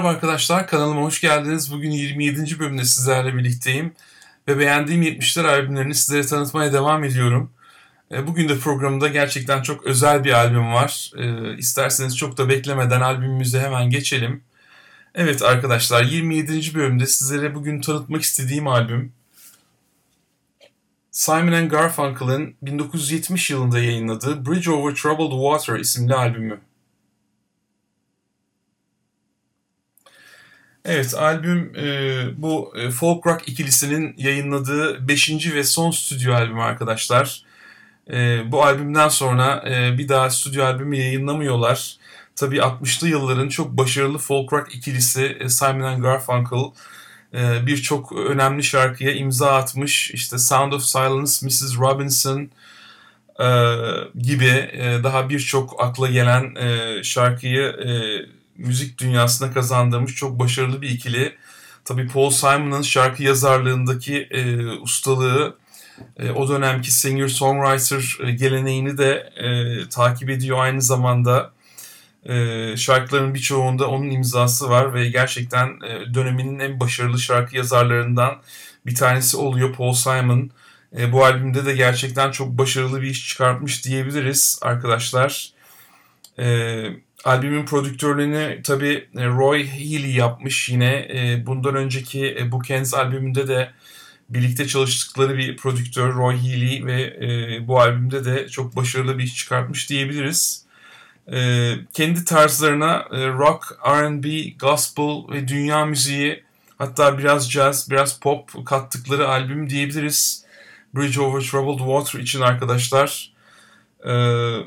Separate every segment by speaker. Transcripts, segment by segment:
Speaker 1: Merhaba arkadaşlar, kanalıma hoş geldiniz. Bugün 27. bölümde sizlerle birlikteyim. Ve beğendiğim 70'ler albümlerini sizlere tanıtmaya devam ediyorum. E, bugün de programda gerçekten çok özel bir albüm var. E, isterseniz çok da beklemeden albümümüze hemen geçelim. Evet arkadaşlar, 27. bölümde sizlere bugün tanıtmak istediğim albüm Simon Garfunkel'ın 1970 yılında yayınladığı Bridge Over Troubled Water isimli albümü. Evet, albüm e, bu e, folk rock ikilisinin yayınladığı 5. ve son stüdyo albümü arkadaşlar. E, bu albümden sonra e, bir daha stüdyo albümü yayınlamıyorlar. Tabii 60'lı yılların çok başarılı folk rock ikilisi e, Simon Garfunkel e, birçok önemli şarkıya imza atmış. İşte Sound of Silence, Mrs. Robinson e, gibi e, daha birçok akla gelen e, şarkıyı müzik dünyasına kazandırmış çok başarılı bir ikili. Tabii Paul Simon'ın şarkı yazarlığındaki e, ustalığı e, o dönemki singer-songwriter e, geleneğini de e, takip ediyor aynı zamanda. E, şarkıların birçoğunda onun imzası var ve gerçekten e, döneminin en başarılı şarkı yazarlarından bir tanesi oluyor Paul Simon. E, bu albümde de gerçekten çok başarılı bir iş çıkartmış diyebiliriz arkadaşlar. E, albümün prodüktörlüğünü tabi e, Roy Healy yapmış yine. E, bundan önceki e, Bookends albümünde de birlikte çalıştıkları bir prodüktör Roy Healy ve bu albümde de çok başarılı bir iş çıkartmış diyebiliriz. Kendi tarzlarına rock, R&B, gospel ve dünya müziği hatta biraz jazz, biraz pop kattıkları albüm diyebiliriz. Bridge Over Troubled Water için arkadaşlar. Evet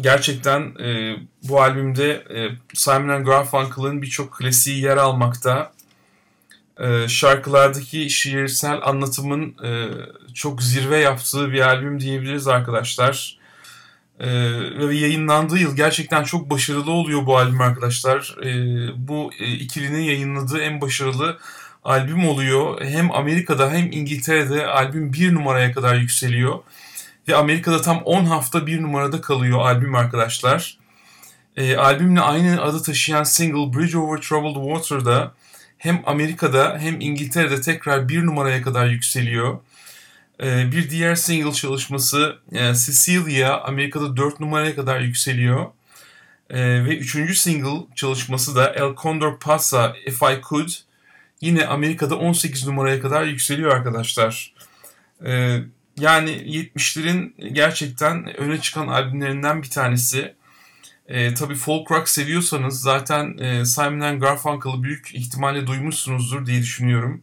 Speaker 1: gerçekten e, bu albümde e, Simon Garfunkel'ın birçok klasiği yer almakta. E, şarkılardaki şiirsel anlatımın e, çok zirve yaptığı bir albüm diyebiliriz arkadaşlar. E, ve yayınlandığı yıl gerçekten çok başarılı oluyor bu albüm arkadaşlar. E, bu e, ikilinin yayınladığı en başarılı albüm oluyor. Hem Amerika'da hem İngiltere'de albüm bir numaraya kadar yükseliyor. Ve Amerika'da tam 10 hafta bir numarada kalıyor albüm arkadaşlar. E, albümle aynı adı taşıyan single Bridge Over Troubled Water'da hem Amerika'da hem İngiltere'de tekrar bir numaraya kadar yükseliyor. E, bir diğer single çalışması e, Cecilia Amerika'da 4 numaraya kadar yükseliyor. E, ve üçüncü single çalışması da El Condor Pasa If I Could yine Amerika'da 18 numaraya kadar yükseliyor arkadaşlar. E, yani 70'lerin gerçekten öne çıkan albümlerinden bir tanesi. E, tabii folk rock seviyorsanız zaten e, Simon Garfunkel'ı büyük ihtimalle duymuşsunuzdur diye düşünüyorum.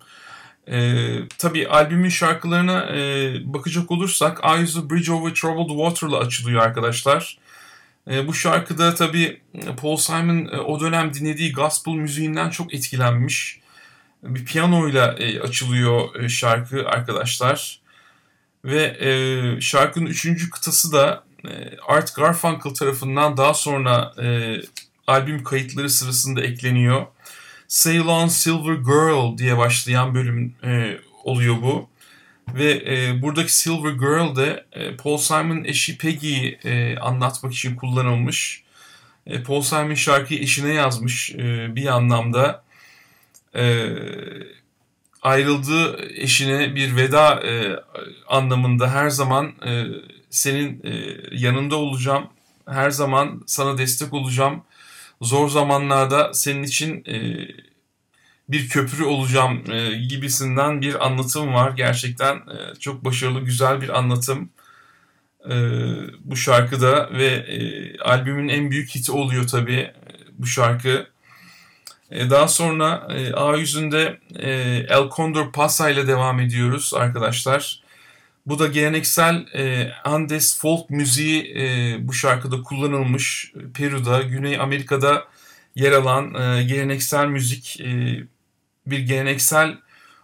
Speaker 1: E, tabii albümün şarkılarına e, bakacak olursak Eyes of Bridge Over Troubled Water'la açılıyor arkadaşlar. E, bu şarkıda tabii Paul Simon e, o dönem dinlediği gospel müziğinden çok etkilenmiş. Bir piyanoyla e, açılıyor e, şarkı arkadaşlar. Ve e, şarkının üçüncü kıtası da e, Art Garfunkel tarafından daha sonra e, albüm kayıtları sırasında ekleniyor. Sail On Silver Girl diye başlayan bölüm e, oluyor bu. Ve e, buradaki Silver Girl de e, Paul Simon eşi Peggy'yi e, anlatmak için kullanılmış. E, Paul Simon şarkıyı eşine yazmış e, bir anlamda. E, ayrıldığı eşine bir veda e, anlamında her zaman e, senin e, yanında olacağım. Her zaman sana destek olacağım. Zor zamanlarda senin için e, bir köprü olacağım e, gibisinden bir anlatım var. Gerçekten e, çok başarılı, güzel bir anlatım e, bu şarkıda ve e, albümün en büyük hiti oluyor tabii e, bu şarkı. E, daha sonra e, A yüzünde e, El Condor Pasa ile devam ediyoruz arkadaşlar. Bu da geleneksel Andes folk müziği bu şarkıda kullanılmış. Peru'da, Güney Amerika'da yer alan geleneksel müzik bir geleneksel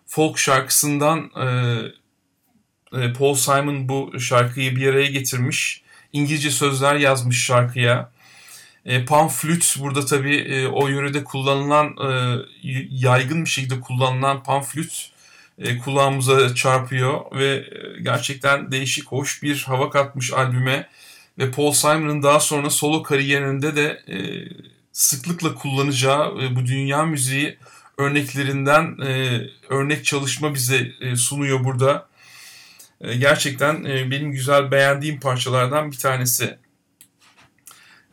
Speaker 1: folk şarkısından Paul Simon bu şarkıyı bir araya getirmiş. İngilizce sözler yazmış şarkıya. E, pan flüt burada tabii e, o yörede kullanılan e, yaygın bir şekilde kullanılan pan flüt e, kulağımıza çarpıyor ve e, gerçekten değişik hoş bir hava katmış albüme ve Paul Simon'ın daha sonra solo kariyerinde de e, sıklıkla kullanacağı e, bu dünya müziği örneklerinden e, örnek çalışma bize e, sunuyor burada. E, gerçekten e, benim güzel beğendiğim parçalardan bir tanesi.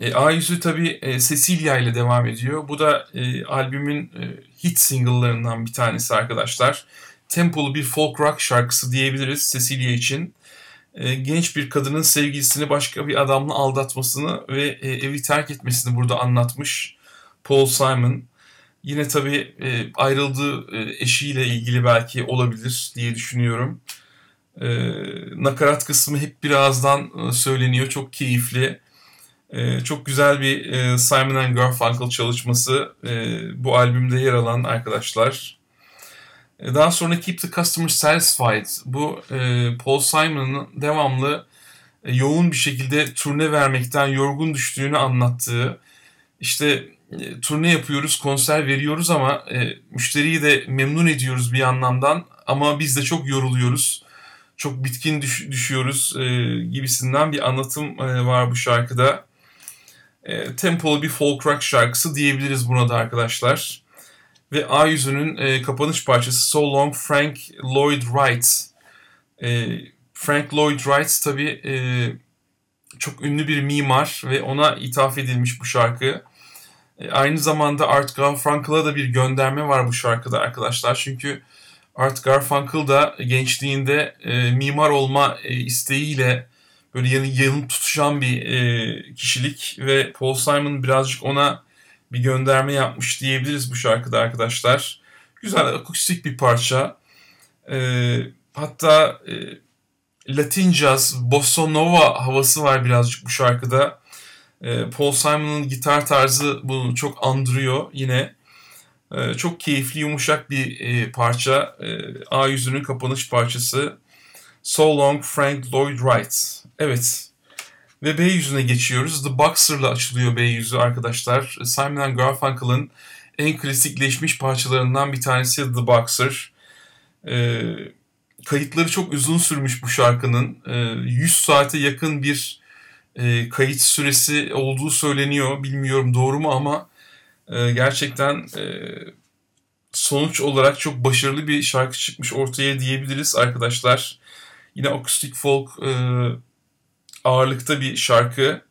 Speaker 1: E, A yüzü tabi e, Cecilia ile devam ediyor. Bu da e, albümün e, hit single'larından bir tanesi arkadaşlar. Tempolu bir folk rock şarkısı diyebiliriz Cecilia için. E, genç bir kadının sevgilisini başka bir adamla aldatmasını ve e, evi terk etmesini burada anlatmış Paul Simon. Yine tabii e, ayrıldığı e, eşiyle ilgili belki olabilir diye düşünüyorum. E, nakarat kısmı hep birazdan e, söyleniyor. Çok keyifli. E, çok güzel bir e, Simon and Garfunkel çalışması e, bu albümde yer alan arkadaşlar. E, daha sonra Keep the Customer Satisfied. Bu e, Paul Simon'ın devamlı e, yoğun bir şekilde turne vermekten yorgun düştüğünü anlattığı, işte e, turne yapıyoruz, konser veriyoruz ama e, müşteriyi de memnun ediyoruz bir anlamdan ama biz de çok yoruluyoruz. Çok bitkin düş, düşüyoruz e, gibisinden bir anlatım e, var bu şarkıda. E, tempolu bir folk rock şarkısı diyebiliriz buna da arkadaşlar. Ve A yüzünün e, kapanış parçası So Long Frank Lloyd Wright. E, Frank Lloyd Wright tabi e, çok ünlü bir mimar ve ona ithaf edilmiş bu şarkı. E, aynı zamanda Art Garfunkel'a da bir gönderme var bu şarkıda arkadaşlar. Çünkü Art Garfunkel da gençliğinde e, mimar olma e, isteğiyle böyle yanı, yanı tutuşan bir e, kişilik ve Paul Simon birazcık ona bir gönderme yapmış diyebiliriz bu şarkıda arkadaşlar. Güzel akustik bir parça. E, hatta e, Latin jazz, bossa nova havası var birazcık bu şarkıda. E, Paul Simon'ın gitar tarzı bunu çok andırıyor yine. E, çok keyifli, yumuşak bir e, parça. E, A yüzünün kapanış parçası. So Long Frank Lloyd Wright. Evet. Ve B yüzüne geçiyoruz. The Boxer'la açılıyor B yüzü arkadaşlar. Simon Garfunkel'ın en klasikleşmiş parçalarından bir tanesi The Boxer. E, kayıtları çok uzun sürmüş bu şarkının. E, 100 saate yakın bir e, kayıt süresi olduğu söyleniyor. Bilmiyorum doğru mu ama e, gerçekten e, sonuç olarak çok başarılı bir şarkı çıkmış ortaya diyebiliriz arkadaşlar. Yine akustik folk e, ağırlıkta bir şarkı.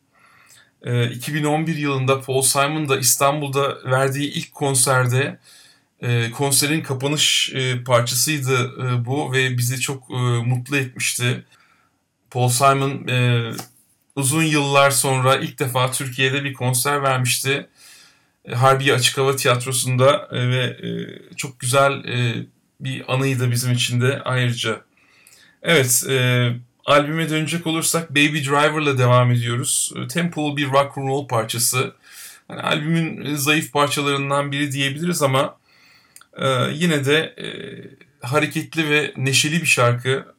Speaker 1: E, 2011 yılında Paul Simon da İstanbul'da verdiği ilk konserde e, konserin kapanış e, parçasıydı e, bu ve bizi çok e, mutlu etmişti. Paul Simon e, uzun yıllar sonra ilk defa Türkiye'de bir konser vermişti. E, Harbiye Açık Hava Tiyatrosu'nda e, ve e, çok güzel bir anıydı bizim için de ayrıca. Evet, albüme dönecek olursak Baby Driver'la devam ediyoruz. Tempolu bir rock and roll parçası. Yani albümün zayıf parçalarından biri diyebiliriz ama yine de hareketli ve neşeli bir şarkı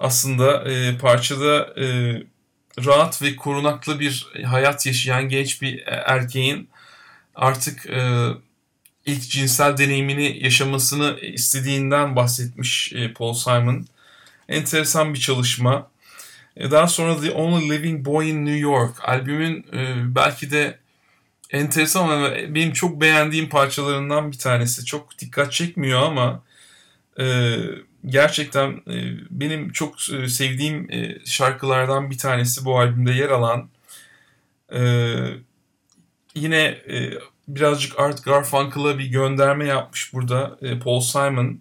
Speaker 1: aslında e, parçada e, rahat ve korunaklı bir hayat yaşayan genç bir erkeğin artık e, ilk cinsel deneyimini yaşamasını istediğinden bahsetmiş e, Paul Simon. Enteresan bir çalışma. E, daha sonra The Only Living Boy in New York albümün e, belki de enteresan ama benim çok beğendiğim parçalarından bir tanesi. Çok dikkat çekmiyor ama gerçekten benim çok sevdiğim şarkılardan bir tanesi bu albümde yer alan. Yine birazcık Art Garfunkel'a bir gönderme yapmış burada Paul Simon.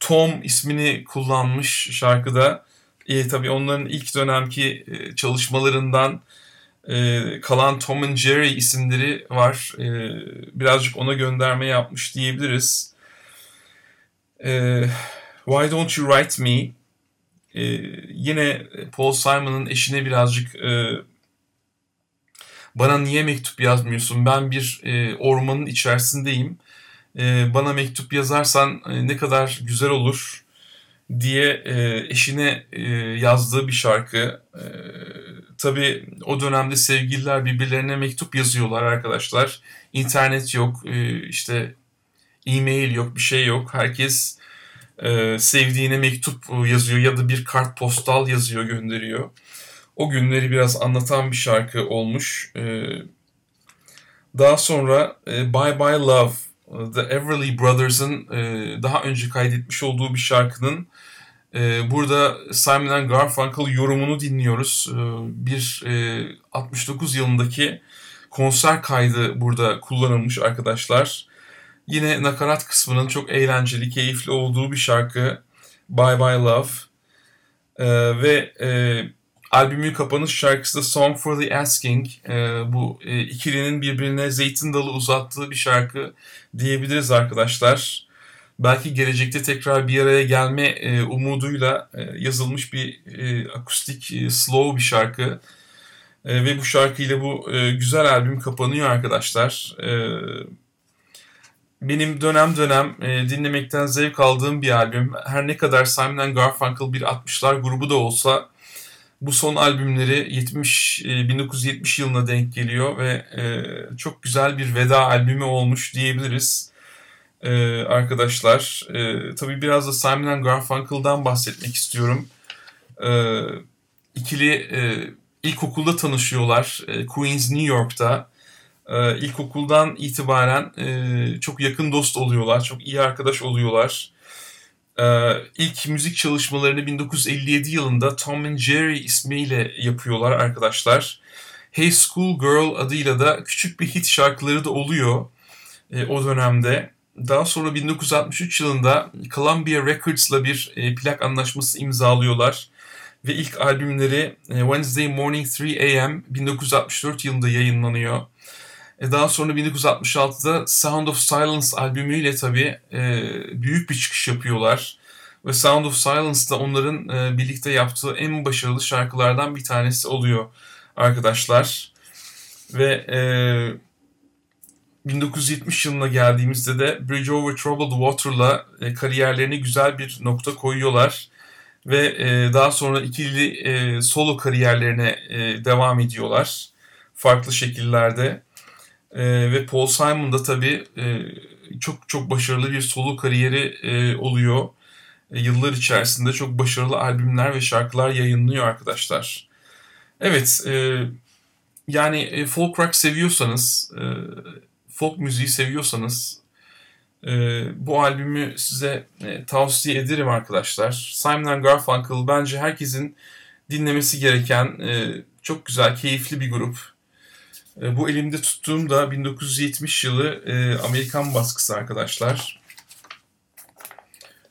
Speaker 1: Tom ismini kullanmış şarkıda. E, tabii onların ilk dönemki çalışmalarından kalan Tom and Jerry isimleri var. birazcık ona gönderme yapmış diyebiliriz. Evet Why Don't You Write Me e, yine Paul Simon'ın eşine birazcık e, bana niye mektup yazmıyorsun ben bir e, ormanın içerisindeyim e, bana mektup yazarsan e, ne kadar güzel olur diye e, eşine e, yazdığı bir şarkı. E, tabii o dönemde sevgililer birbirlerine mektup yazıyorlar arkadaşlar. İnternet yok, e, işte e-mail yok, bir şey yok. Herkes e, sevdiğine mektup yazıyor ya da bir kart postal yazıyor gönderiyor. O günleri biraz anlatan bir şarkı olmuş. E, Daha sonra e, Bye Bye Love, The Everly Brothers'ın e, daha önce kaydetmiş olduğu bir şarkının e, burada Simon Garfunkel yorumunu dinliyoruz. E, bir e, 69 yılındaki konser kaydı burada kullanılmış arkadaşlar. Yine nakarat kısmının çok eğlenceli, keyifli olduğu bir şarkı Bye Bye Love. E, ve e, albümün kapanış şarkısı da Song for the Asking. E, bu e, ikilinin birbirine zeytin dalı uzattığı bir şarkı diyebiliriz arkadaşlar. Belki gelecekte tekrar bir araya gelme e, umuduyla e, yazılmış bir e, akustik e, slow bir şarkı. E, ve bu şarkıyla bu e, güzel albüm kapanıyor arkadaşlar. E, benim dönem dönem e, dinlemekten zevk aldığım bir albüm. Her ne kadar Simon Garfunkel bir 60'lar grubu da olsa bu son albümleri 70 e, 1970 yılına denk geliyor ve e, çok güzel bir veda albümü olmuş diyebiliriz. E, arkadaşlar, e, tabii biraz da Simon Garfunkel'dan bahsetmek istiyorum. E, ikili e, ilkokulda tanışıyorlar. E, Queens, New York'ta. E, ilkokuldan itibaren e, çok yakın dost oluyorlar, çok iyi arkadaş oluyorlar. E, ilk müzik çalışmalarını 1957 yılında Tom and Jerry ismiyle yapıyorlar arkadaşlar. Hey School Girl adıyla da küçük bir hit şarkıları da oluyor e, o dönemde. Daha sonra 1963 yılında Columbia Records'la bir e, plak anlaşması imzalıyorlar. Ve ilk albümleri e, Wednesday Morning 3 AM 1964 yılında yayınlanıyor. E, daha sonra 1966'da Sound of Silence albümüyle tabii e, büyük bir çıkış yapıyorlar. Ve Sound of Silence da onların e, birlikte yaptığı en başarılı şarkılardan bir tanesi oluyor arkadaşlar. Ve e, 1970 yılına geldiğimizde de Bridge Over Troubled Water'la kariyerlerine güzel bir nokta koyuyorlar. Ve daha sonra ikili solo kariyerlerine devam ediyorlar. Farklı şekillerde. E, ve Paul Simon da tabii e, çok çok başarılı bir solo kariyeri e, oluyor. E, yıllar içerisinde çok başarılı albümler ve şarkılar yayınlıyor arkadaşlar. Evet, e, yani e, folk rock seviyorsanız, e, folk müziği seviyorsanız e, bu albümü size e, tavsiye ederim arkadaşlar. Simon Garfunkel bence herkesin dinlemesi gereken e, çok güzel, keyifli bir grup. E, bu elimde tuttuğum da 1970 yılı e, Amerikan baskısı arkadaşlar.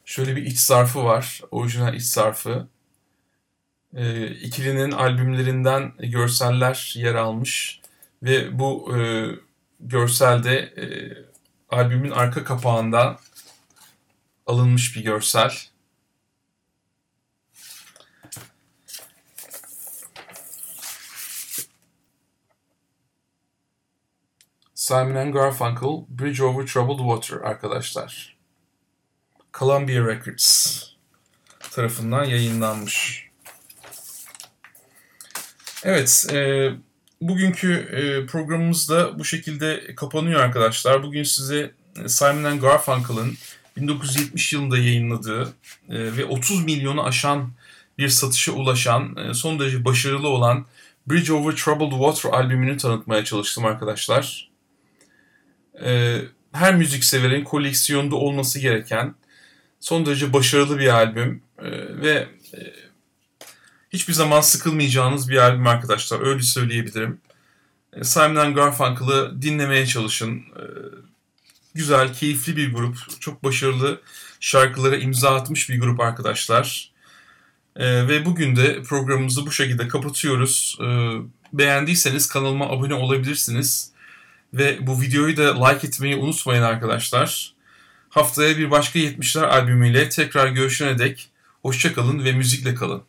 Speaker 1: Şöyle bir iç zarfı var. Orijinal iç zarfı. E, ikilinin albümlerinden görseller yer almış. Ve bu e, görselde albümün arka kapağından alınmış bir görsel. Simon Garfunkel, Bridge Over Troubled Water arkadaşlar. Columbia Records tarafından yayınlanmış. Evet, e, bugünkü e, programımız da bu şekilde kapanıyor arkadaşlar. Bugün size e, Simon Garfunkel'ın 1970 yılında yayınladığı e, ve 30 milyonu aşan bir satışa ulaşan, e, son derece başarılı olan Bridge Over Troubled Water albümünü tanıtmaya çalıştım arkadaşlar. E, her müzik severin koleksiyonda olması gereken son derece başarılı bir albüm e, ve e, hiçbir zaman sıkılmayacağınız bir albüm arkadaşlar. Öyle söyleyebilirim. E, Simon Garfunkel'ı dinlemeye çalışın. E, güzel, keyifli bir grup. Çok başarılı şarkılara imza atmış bir grup arkadaşlar. E, ve bugün de programımızı bu şekilde kapatıyoruz. Beğendiyseniz kanalıma abone olabilirsiniz. Ve bu videoyu da like etmeyi unutmayın arkadaşlar. Haftaya bir başka 70'ler albümüyle tekrar görüşene dek hoşçakalın ve müzikle kalın.